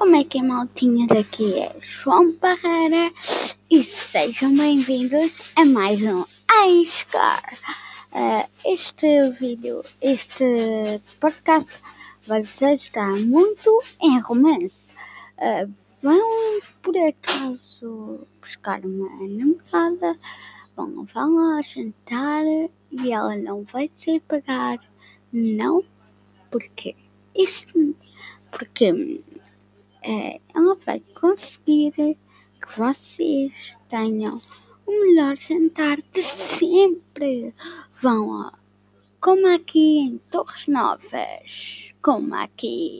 Como é que é, maltinha? Daqui é João Barreira e sejam bem-vindos a mais um iScar. Uh, este vídeo, este podcast vai-vos ajudar muito em romance. Uh, vão, por acaso, buscar uma namorada, vão, vão lá jantar e ela não vai se pagar. Não, porque isto, porque é, ela vai conseguir que vocês tenham o melhor jantar de sempre. Vão lá, como aqui em Torres Novas, como aqui.